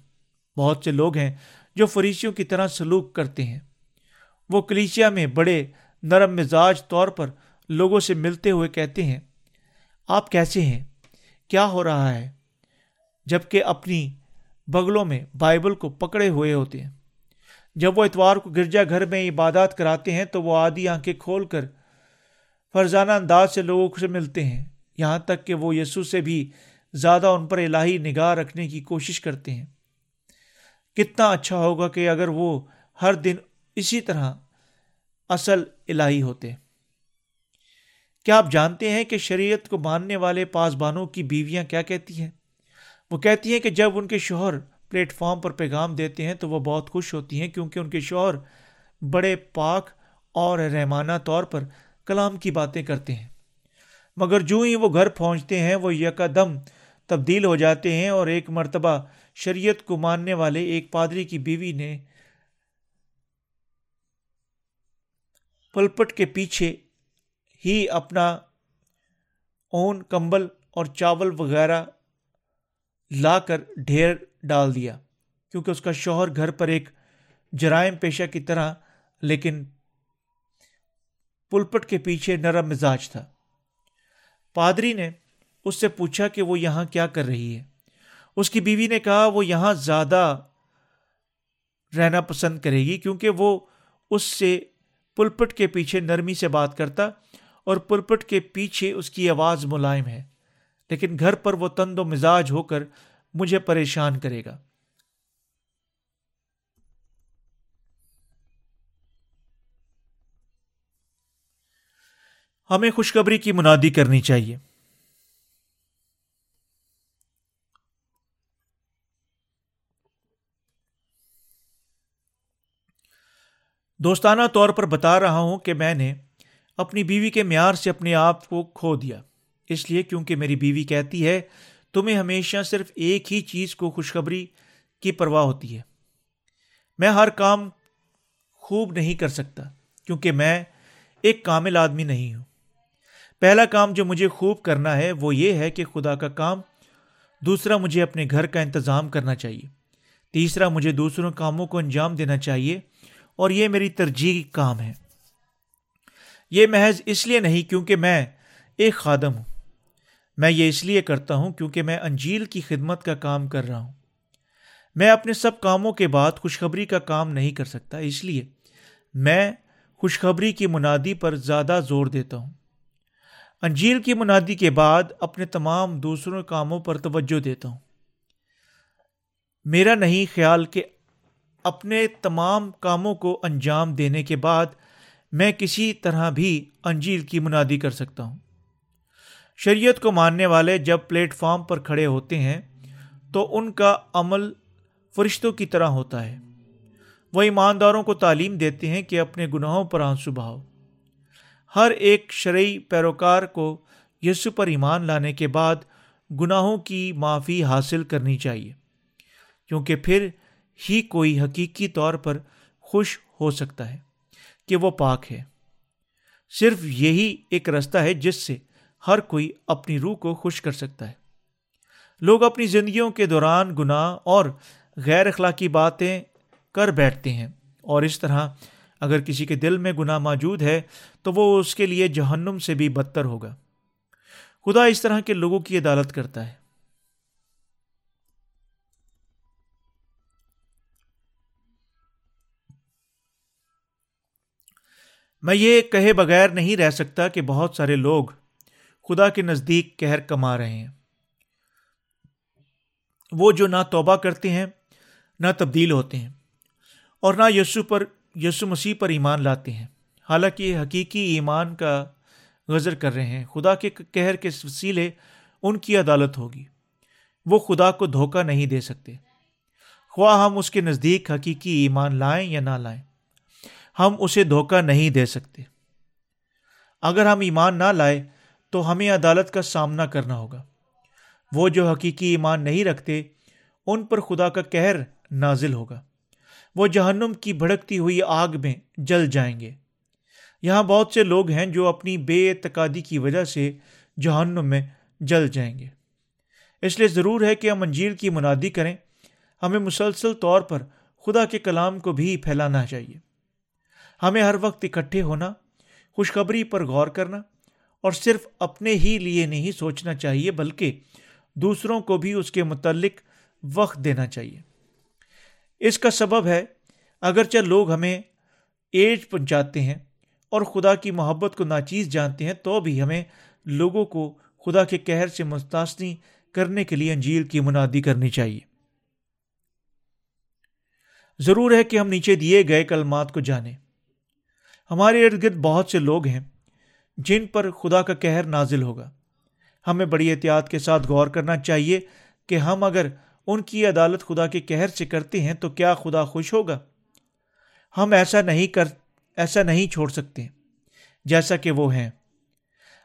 بہت سے لوگ ہیں جو فریسیوں کی طرح سلوک کرتے ہیں۔ وہ کلیچیا میں بڑے نرم مزاج طور پر لوگوں سے ملتے ہوئے کہتے ہیں، آپ کیسے ہیں؟ کیا ہو رہا ہے؟ جبکہ اپنی بغلوں میں بائبل کو پکڑے ہوئے ہوتے ہیں۔ جب وہ اتوار کو گرجا گھر میں عبادات کراتے ہیں، تو وہ آدھی آنکھیں کھول کر فرزانہ انداز سے لوگوں سے ملتے ہیں۔ یہاں تک کہ وہ یسو سے بھی زیادہ ان پر الہی نگاہ رکھنے کی کوشش کرتے ہیں۔ کتنا اچھا ہوگا کہ اگر وہ ہر دن اسی طرح اصل الہی ہوتے۔ کیا آپ جانتے ہیں کہ شریعت کو ماننے والے پاسبانوں کی بیویاں کیا کہتی ہیں؟ وہ کہتی ہیں کہ جب ان کے شوہر پلیٹ فارم پر پیغام دیتے ہیں تو وہ بہت خوش ہوتی ہیں کیونکہ ان کے شوہر بڑے پاک اور رحمانہ طور پر کلام کی باتیں کرتے ہیں۔ مگر جو ہی وہ گھر پہنچتے ہیں، وہ یکا دم تبدیل ہو جاتے ہیں اور ایک مرتبہ شریعت کو ماننے والے ایک پادری کی بیوی نے پلپٹ کے پیچھے ہی اپنا اون، کمبل اور چاول وغیرہ لا کر ڈھیر ڈال دیا، کیونکہ اس کا شوہر گھر پر ایک جرائم پیشہ کی طرح، لیکن پلپٹ کے پیچھے نرم مزاج تھا۔ پادری نے اس سے پوچھا کہ وہ یہاں کیا کر رہی ہے۔ اس کی بیوی نے کہا، وہ یہاں زیادہ رہنا پسند کرے گی کیونکہ وہ اس سے پلپٹ کے پیچھے نرمی سے بات کرتا اور پلپٹ کے پیچھے اس کی آواز ملائم ہے۔ لیکن گھر پر وہ تند و مزاج ہو کر مجھے پریشان کرے گا۔ ہمیں خوشخبری کی منادی کرنی چاہیے۔ دوستانہ طور پر بتا رہا ہوں کہ میں نے اپنی بیوی کے معیار سے اپنے آپ کو کھو دیا۔ اس لیے کیونکہ میری بیوی کہتی ہے، تمہیں ہمیشہ صرف ایک ہی چیز کو خوشخبری کی پرواہ ہوتی ہے۔ میں ہر کام خوب نہیں کر سکتا، کیونکہ میں ایک کامل آدمی نہیں ہوں۔ پہلا کام جو مجھے خوب کرنا ہے وہ یہ ہے کہ خدا کا کام، دوسرا مجھے اپنے گھر کا انتظام کرنا چاہیے، تیسرا مجھے دوسروں کاموں کو انجام دینا چاہیے، اور یہ میری ترجیحی کام ہے۔ یہ محض اس لیے نہیں کیونکہ میں ایک خادم ہوں۔ میں یہ اس لیے کرتا ہوں کیونکہ میں انجیل کی خدمت کا کام کر رہا ہوں۔ میں اپنے سب کاموں کے بعد خوشخبری کا کام نہیں کر سکتا، اس لیے میں خوشخبری کی منادی پر زیادہ زور دیتا ہوں۔ انجیل کی منادی کے بعد اپنے تمام دوسروں کاموں پر توجہ دیتا ہوں۔ میرا نہیں خیال کہ اپنے تمام کاموں کو انجام دینے کے بعد میں کسی طرح بھی انجیل کی منادی کر سکتا ہوں۔ شریعت کو ماننے والے جب پلیٹ فارم پر کھڑے ہوتے ہیں تو ان کا عمل فرشتوں کی طرح ہوتا ہے۔ وہ ایمانداروں کو تعلیم دیتے ہیں کہ اپنے گناہوں پر آنسو بہاؤ۔ ہر ایک شرعی پیروکار کو یسو پر ایمان لانے کے بعد گناہوں کی معافی حاصل کرنی چاہیے، کیونکہ پھر ہی کوئی حقیقی طور پر خوش ہو سکتا ہے کہ وہ پاک ہے۔ صرف یہی ایک رستہ ہے جس سے ہر کوئی اپنی روح کو خوش کر سکتا ہے۔ لوگ اپنی زندگیوں کے دوران گناہ اور غیر اخلاقی باتیں کر بیٹھتے ہیں اور اس طرح اگر کسی کے دل میں گناہ موجود ہے تو وہ اس کے لیے جہنم سے بھی بدتر ہوگا۔ خدا اس طرح کے لوگوں کی عدالت کرتا ہے۔ میں یہ کہے بغیر نہیں رہ سکتا کہ بہت سارے لوگ خدا کے نزدیک کہر کما رہے ہیں۔ وہ جو نہ توبہ کرتے ہیں، نہ تبدیل ہوتے ہیں اور نہ یسو پر یسو مسیح پر ایمان لاتے ہیں۔ حالانکہ حقیقی ایمان کا غزر کر رہے ہیں۔ خدا کے کہر کے وسیلے ان کی عدالت ہوگی۔ وہ خدا کو دھوکہ نہیں دے سکتے۔ خواہ ہم اس کے نزدیک حقیقی ایمان لائیں یا نہ لائیں، ہم اسے دھوکہ نہیں دے سکتے۔ اگر ہم ایمان نہ لائے تو ہمیں عدالت کا سامنا کرنا ہوگا۔ وہ جو حقیقی ایمان نہیں رکھتے، ان پر خدا کا کہر نازل ہوگا۔ وہ جہنم کی بھڑکتی ہوئی آگ میں جل جائیں گے۔ یہاں بہت سے لوگ ہیں جو اپنی بے اعتقادی کی وجہ سے جہنم میں جل جائیں گے۔ اس لیے ضرور ہے کہ ہم انجیل کی منادی کریں۔ ہمیں مسلسل طور پر خدا کے کلام کو بھی پھیلانا چاہیے۔ ہمیں ہر وقت اکٹھے ہونا، خوشخبری پر غور کرنا اور صرف اپنے ہی لیے نہیں سوچنا چاہیے، بلکہ دوسروں کو بھی اس کے متعلق وقت دینا چاہیے۔ اس کا سبب ہے اگرچہ لوگ ہمیں ایج پہنچاتے ہیں اور خدا کی محبت کو ناچیز جانتے ہیں، تو بھی ہمیں لوگوں کو خدا کے قہر سے مستثنی کرنے کے لیے انجیل کی منادی کرنی چاہیے۔ ضرور ہے کہ ہم نیچے دیے گئے کلمات کو جانیں۔ ہمارے ارد گرد بہت سے لوگ ہیں جن پر خدا کا کہر نازل ہوگا۔ ہمیں بڑی احتیاط کے ساتھ غور کرنا چاہیے کہ ہم اگر ان کی عدالت خدا کے کہر سے کرتے ہیں تو کیا خدا خوش ہوگا؟ ہم ایسا نہیں کر، ایسا نہیں چھوڑ سکتے، جیسا کہ وہ ہیں۔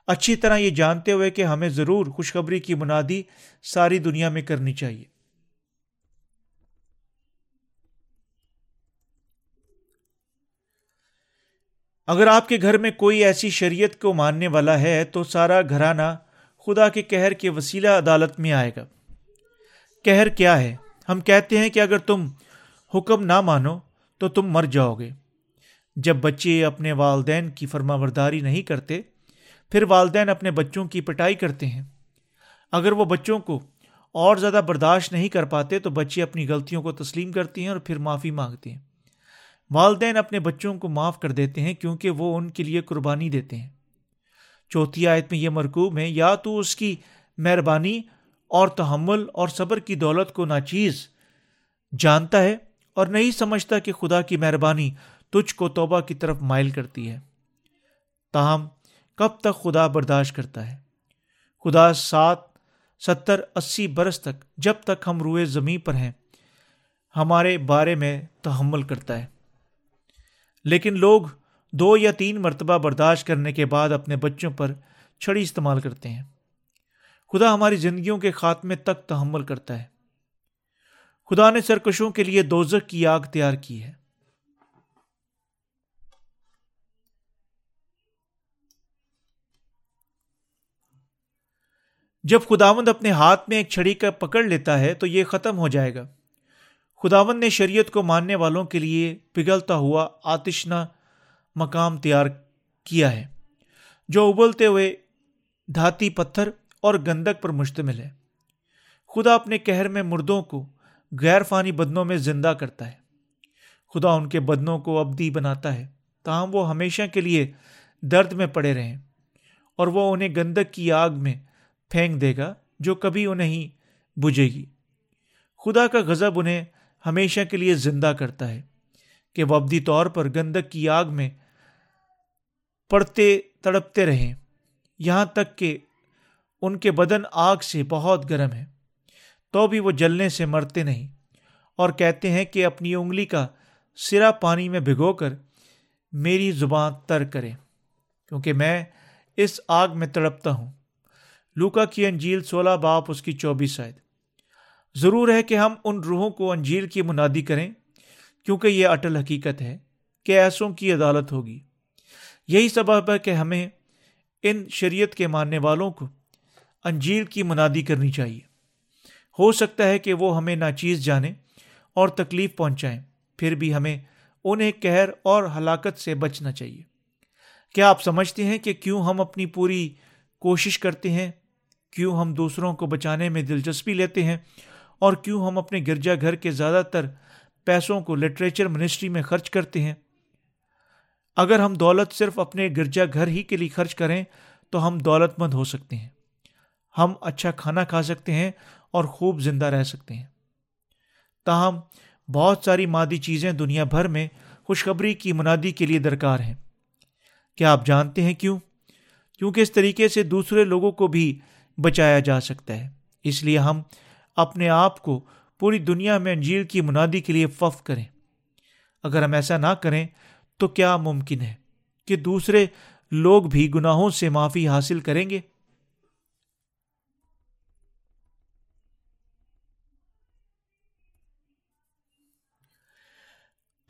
اچھی طرح یہ جانتے ہوئے کہ ہمیں ضرور خوشخبری کی منادی ساری دنیا میں کرنی چاہیے۔ اگر آپ کے گھر میں کوئی ایسی شریعت کو ماننے والا ہے تو سارا گھرانہ خدا کے کہر کے وسیلہ عدالت میں آئے گا۔ کہر کیا ہے؟ ہم کہتے ہیں کہ اگر تم حکم نہ مانو تو تم مر جاؤ گے۔ جب بچے اپنے والدین کی فرما برداری نہیں کرتے، پھر والدین اپنے بچوں کی پٹائی کرتے ہیں۔ اگر وہ بچوں کو اور زیادہ برداشت نہیں کر پاتے تو بچے اپنی غلطیوں کو تسلیم کرتے ہیں اور پھر معافی مانگتے ہیں۔ والدین اپنے بچوں کو معاف کر دیتے ہیں کیونکہ وہ ان کے لیے قربانی دیتے ہیں۔ چوتھی آیت میں یہ مرکوب ہے، یا تو اس کی مہربانی اور تحمل اور صبر کی دولت کو ناچیز جانتا ہے اور نہیں سمجھتا کہ خدا کی مہربانی تجھ کو توبہ کی طرف مائل کرتی ہے۔ تاہم، کب تک خدا برداشت کرتا ہے؟ خدا سات، ستر، اسی برس تک، جب تک ہم روئے زمیں پر ہیں، ہمارے بارے میں تحمل کرتا ہے۔ لیکن لوگ دو یا تین مرتبہ برداشت کرنے کے بعد اپنے بچوں پر چھڑی استعمال کرتے ہیں۔ خدا ہماری زندگیوں کے خاتمے تک تحمل کرتا ہے۔ خدا نے سرکشوں کے لیے دوزک کی آگ تیار کی ہے۔ جب خداوند اپنے ہاتھ میں ایک چھڑی کا پکڑ لیتا ہے تو یہ ختم ہو جائے گا۔ خداوند نے شریعت کو ماننے والوں کے لیے پگھلتا ہوا آتشنا مقام تیار کیا ہے، جو ابلتے ہوئے دھاتی پتھر اور گندک پر مشتمل ہے۔ خدا اپنے کہر میں مردوں کو غیر فانی بدنوں میں زندہ کرتا ہے۔ خدا ان کے بدنوں کو ابدی بناتا ہے تاہم وہ ہمیشہ کے لیے درد میں پڑے رہیں۔ اور وہ انہیں گندک کی آگ میں پھینک دے گا جو کبھی انہیں بجھے گی۔ خدا کا غضب انہیں ہمیشہ کے لیے زندہ کرتا ہے کہ وہ ابدی طور پر گندک کی آگ میں پڑتے تڑپتے رہیں۔ یہاں تک کہ ان کے بدن آگ سے بہت گرم ہے۔ تو بھی وہ جلنے سے مرتے نہیں۔ اور کہتے ہیں کہ اپنی انگلی کا سرا پانی میں بھگو کر میری زبان تر کرے۔ کیونکہ میں اس آگ میں تڑپتا ہوں۔ لوکا کی انجیل سولہ باپ اس کی چوبیس شاید ضرور ہے کہ ہم ان روحوں کو انجیل کی منادی کریں، کیونکہ یہ اٹل حقیقت ہے کہ ایسوں کی عدالت ہوگی۔ یہی سبب ہے کہ ہمیں ان شریعت کے ماننے والوں کو انجیل کی منادی کرنی چاہیے۔ ہو سکتا ہے کہ وہ ہمیں ناچیز جانیں اور تکلیف پہنچائیں، پھر بھی ہمیں انہیں قہر اور ہلاکت سے بچنا چاہیے۔ کیا آپ سمجھتے ہیں کہ کیوں ہم اپنی پوری کوشش کرتے ہیں؟ کیوں ہم دوسروں کو بچانے میں دلچسپی لیتے ہیں؟ اور کیوں ہم اپنے گرجا گھر کے زیادہ تر پیسوں کو لٹریچر منسٹری میں خرچ کرتے ہیں؟ اگر ہم دولت صرف اپنے گرجا گھر ہی کے لیے خرچ کریں، تو ہم دولت مند ہو سکتے ہیں۔ ہم اچھا کھانا کھا سکتے ہیں اور خوب زندہ رہ سکتے ہیں۔ تاہم، بہت ساری مادی چیزیں دنیا بھر میں خوشخبری کی منادی کے لیے درکار ہیں۔ کیا آپ جانتے ہیں کیوں؟ کیونکہ اس طریقے سے دوسرے لوگوں کو بھی بچایا جا سکتا ہے۔ اس لیے ہم اپنے آپ کو پوری دنیا میں انجیل کی منادی کے لیے فف کریں۔ اگر ہم ایسا نہ کریں تو کیا ممکن ہے کہ دوسرے لوگ بھی گناہوں سے معافی حاصل کریں گے؟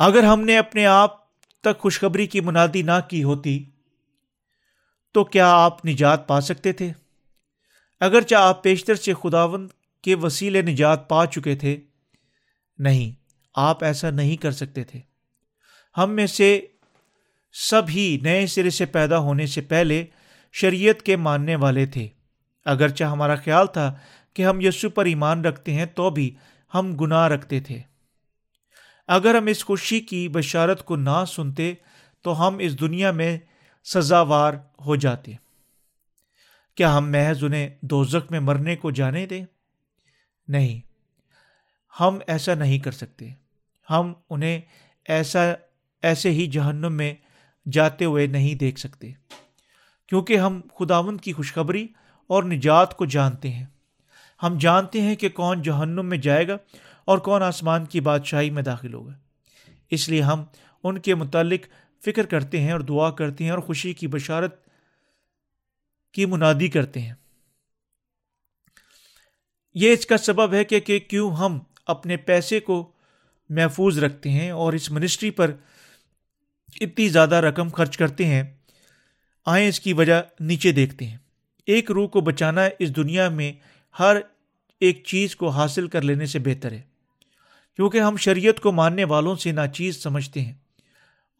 اگر ہم نے اپنے آپ تک خوشخبری کی منادی نہ کی ہوتی، تو کیا آپ نجات پا سکتے تھے؟ اگرچہ آپ پیشتر سے خداوند کے وسیلے نجات پا چکے تھے، نہیں، آپ ایسا نہیں کر سکتے تھے۔ ہم میں سے سب ہی نئے سرے سے پیدا ہونے سے پہلے شریعت کے ماننے والے تھے۔ اگرچہ ہمارا خیال تھا کہ ہم یسو پر ایمان رکھتے ہیں، تو بھی ہم گناہ رکھتے تھے۔ اگر ہم اس خوشی کی بشارت کو نہ سنتے تو ہم اس دنیا میں سزاوار ہو جاتے۔ کیا ہم محض انہیں دوزخ میں مرنے کو جانے دیں؟ نہیں۔ ہم ایسا نہیں کر سکتے۔ ہم انہیں ایسا، ایسے ہی جہنم میں جاتے ہوئے نہیں دیکھ سکتے۔ کیونکہ ہم خداون کی خوشخبری اور نجات کو جانتے ہیں۔ ہم جانتے ہیں کہ کون جہنم میں جائے گا اور کون آسمان کی بادشاہی میں داخل ہوگا؟ اس لیے ہم ان کے متعلق فکر کرتے ہیں اور دعا کرتے ہیں اور خوشی کی بشارت کی منادی کرتے ہیں۔ یہ اس کا سبب ہے کہ کہ کیوں ہم اپنے پیسے کو محفوظ رکھتے ہیں اور اس منسٹری پر اتنی زیادہ رقم خرچ کرتے ہیں، آئیں اس کی وجہ نیچے دیکھتے ہیں۔ ایک روح کو بچانا اس دنیا میں ہر ایک چیز کو حاصل کر لینے سے بہتر ہے۔ کیونکہ ہم شریعت کو ماننے والوں سے ناچیز سمجھتے ہیں۔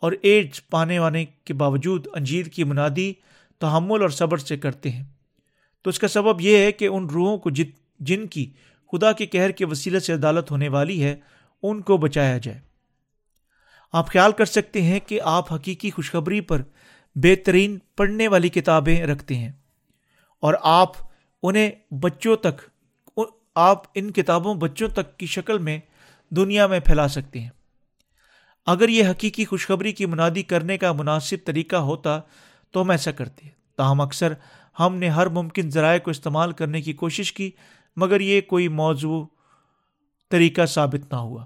اور ایڈز پانے والے کے باوجود انجیر کی منادی تحمل اور صبر سے کرتے ہیں۔ تو اس کا سبب یہ ہے کہ ان روحوں کو جت جن کی خدا کے کہر کے وسیلے سے عدالت ہونے والی ہے، ان کو بچایا جائے۔ آپ خیال کر سکتے ہیں کہ آپ حقیقی خوشخبری پر بہترین پڑھنے والی کتابیں رکھتے ہیں۔ اور آپ انہیں بچوں تک، آپ ان کتابوں بچوں تک کی شکل میں دنیا میں پھیلا سکتے ہیں۔ اگر یہ حقیقی خوشخبری کی منادی کرنے کا مناسب طریقہ ہوتا تو ہم ایسا کرتے۔ تاہم اکثر ہم نے ہر ممکن ذرائع کو استعمال کرنے کی کوشش کی، مگر یہ کوئی موضوع طریقہ ثابت نہ ہوا۔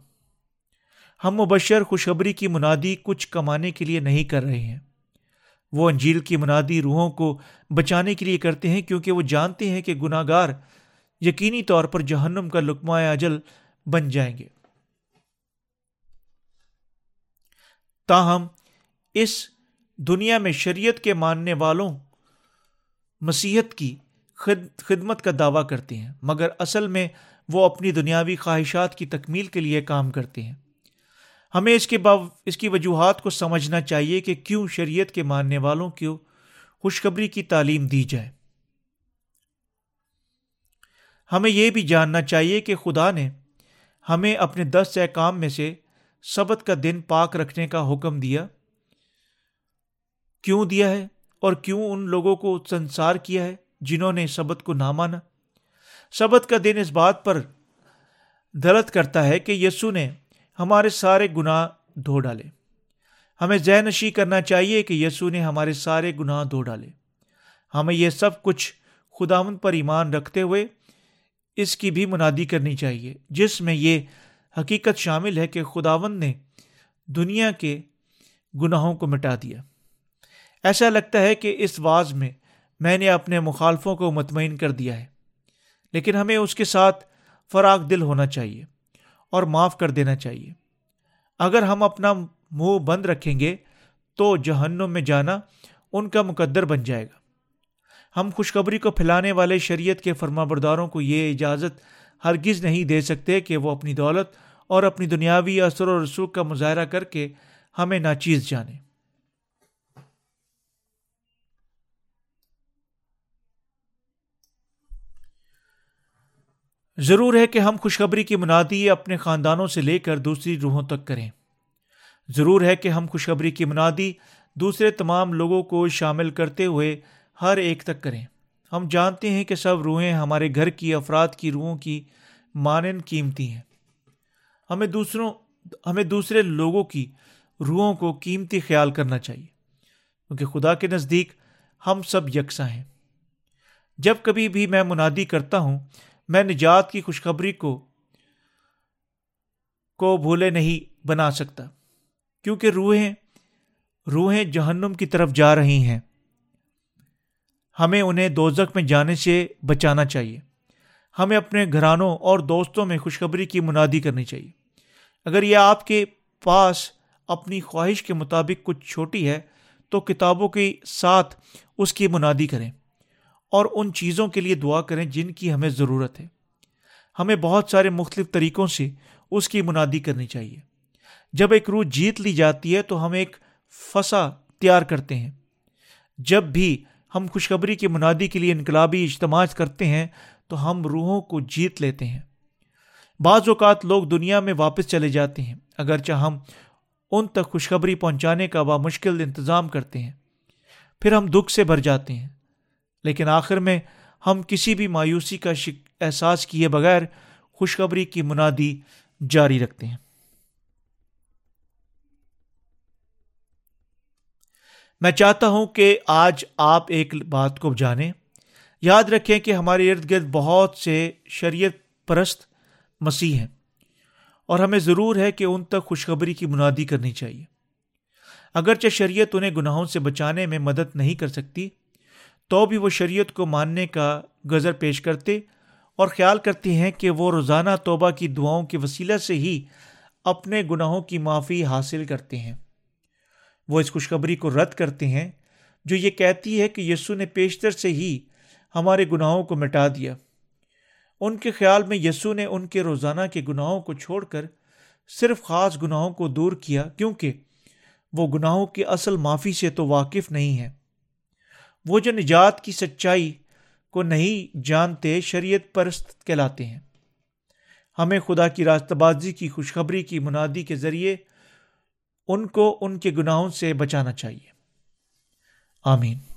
ہم مبشر خوشخبری کی منادی کچھ کمانے کے لیے نہیں کر رہے ہیں۔ وہ انجیل کی منادی روحوں کو بچانے کے لیے کرتے ہیں کیونکہ وہ جانتے ہیں کہ گناہ گار یقینی طور پر جہنم کا لکمہ اجل بن جائیں گے۔ تاہم، اس دنیا میں شریعت کے ماننے والوں مسیحت کی خدمت کا دعویٰ کرتے ہیں، مگر اصل میں وہ اپنی دنیاوی خواہشات کی تکمیل کے لیے کام کرتے ہیں۔ ہمیں اس کے باو، اس کی وجوہات کو سمجھنا چاہیے کہ کیوں شریعت کے ماننے والوں کو خوشخبری کی تعلیم دی جائے۔ ہمیں یہ بھی جاننا چاہیے کہ خدا نے ہمیں اپنے دس احکام میں سے سبت کا دن پاک رکھنے کا حکم دیا۔ کیوں دیا ہے اور کیوں ان لوگوں کو سنسار کیا ہے جنہوں نے سبت کو نہ مانا؟ سبت کا دن اس بات پر دلت کرتا ہے کہ یسو نے ہمارے سارے گناہ دھو ڈالے۔ ہمیں ذہن نشی کرنا چاہیے کہ یسو نے ہمارے سارے گناہ دھو ڈالے۔ ہمیں یہ سب کچھ خداون پر ایمان رکھتے ہوئے اس کی بھی منادی کرنی چاہیے، جس میں یہ حقیقت شامل ہے کہ خداون نے دنیا کے گناہوں کو مٹا دیا۔ ایسا لگتا ہے کہ اس واز میں میں نے اپنے مخالفوں کو مطمئن کر دیا ہے، لیکن ہمیں اس کے ساتھ فراغ دل ہونا چاہیے اور معاف کر دینا چاہیے۔ اگر ہم اپنا منہ بند رکھیں گے تو جہنم میں جانا ان کا مقدر بن جائے گا۔ ہم خوشخبری کو پھیلانے والے شریعت کے فرما برداروں کو یہ اجازت ہرگز نہیں دے سکتے کہ وہ اپنی دولت اور اپنی دنیاوی اثر و رسوخ کا مظاہرہ کر کے ہمیں ناچیز جانے ضرور ہے کہ ہم خوشخبری کی منادی اپنے خاندانوں سے لے کر دوسری روحوں تک کریں۔ ضرور ہے کہ ہم خوشخبری کی منادی دوسرے تمام لوگوں کو شامل کرتے ہوئے ہر ایک تک کریں۔ ہم جانتے ہیں کہ سب روحیں ہمارے گھر کی، افراد کی روحوں کی مانند قیمتی ہیں۔ ہمیں دوسروں، ہمیں دوسرے لوگوں کی روحوں کو قیمتی خیال کرنا چاہیے۔ کیونکہ خدا کے نزدیک ہم سب یکساں ہیں۔ جب کبھی بھی میں منادی کرتا ہوں، میں نجات کی خوشخبری کو کو بھولے نہیں بنا سکتا۔ کیونکہ روحیں روحیں جہنم کی طرف جا رہی ہیں۔ ہمیں انہیں دوزک میں جانے سے بچانا چاہیے۔ ہمیں اپنے گھرانوں اور دوستوں میں خوشخبری کی منادی کرنی چاہیے۔ اگر یہ آپ کے پاس اپنی خواہش کے مطابق کچھ چھوٹی ہے، تو کتابوں کے ساتھ اس کی منادی کریں۔ اور ان چیزوں کے لیے دعا کریں جن کی ہمیں ضرورت ہے۔ ہمیں بہت سارے مختلف طریقوں سے اس کی منادی کرنی چاہیے۔ جب ایک روح جیت لی جاتی ہے، تو ہم ایک فسا تیار کرتے ہیں۔ جب بھی ہم خوشخبری کی منادی کے لیے انقلابی اجتماع کرتے ہیں تو ہم روحوں کو جیت لیتے ہیں۔ بعض اوقات لوگ دنیا میں واپس چلے جاتے ہیں، اگرچہ ہم ان تک خوشخبری پہنچانے کا بامشکل انتظام کرتے ہیں، پھر ہم دکھ سے بھر جاتے ہیں۔ لیکن آخر میں ہم کسی بھی مایوسی کا احساس کیے بغیر خوشخبری کی منادی جاری رکھتے ہیں۔ میں چاہتا ہوں کہ آج آپ ایک بات کو جانیں۔ یاد رکھیں کہ ہمارے ارد گرد بہت سے شریعت پرست مسیح ہیں اور ہمیں ضرور ہے کہ ان تک خوشخبری کی منادی کرنی چاہیے۔ اگرچہ شریعت انہیں گناہوں سے بچانے میں مدد نہیں کر سکتی، تو بھی وہ شریعت کو ماننے کا گزر پیش کرتے اور خیال کرتے ہیں کہ وہ روزانہ توبہ کی دعاؤں کے وسیلہ سے ہی اپنے گناہوں کی معافی حاصل کرتے ہیں۔ وہ اس خوشخبری کو رد کرتے ہیں جو یہ کہتی ہے کہ یسو نے پیشتر سے ہی ہمارے گناہوں کو مٹا دیا۔ ان کے خیال میں یسو نے ان کے روزانہ کے گناہوں کو چھوڑ کر صرف خاص گناہوں کو دور کیا، کیونکہ وہ گناہوں کی اصل معافی سے تو واقف نہیں ہے وہ جو نجات کی سچائی کو نہیں جانتے شریعت پرست کہلاتے ہیں۔ ہمیں خدا کی راستہ بازی کی خوشخبری کی منادی کے ذریعے ان کو ان کے گناہوں سے بچانا چاہیے۔ آمین۔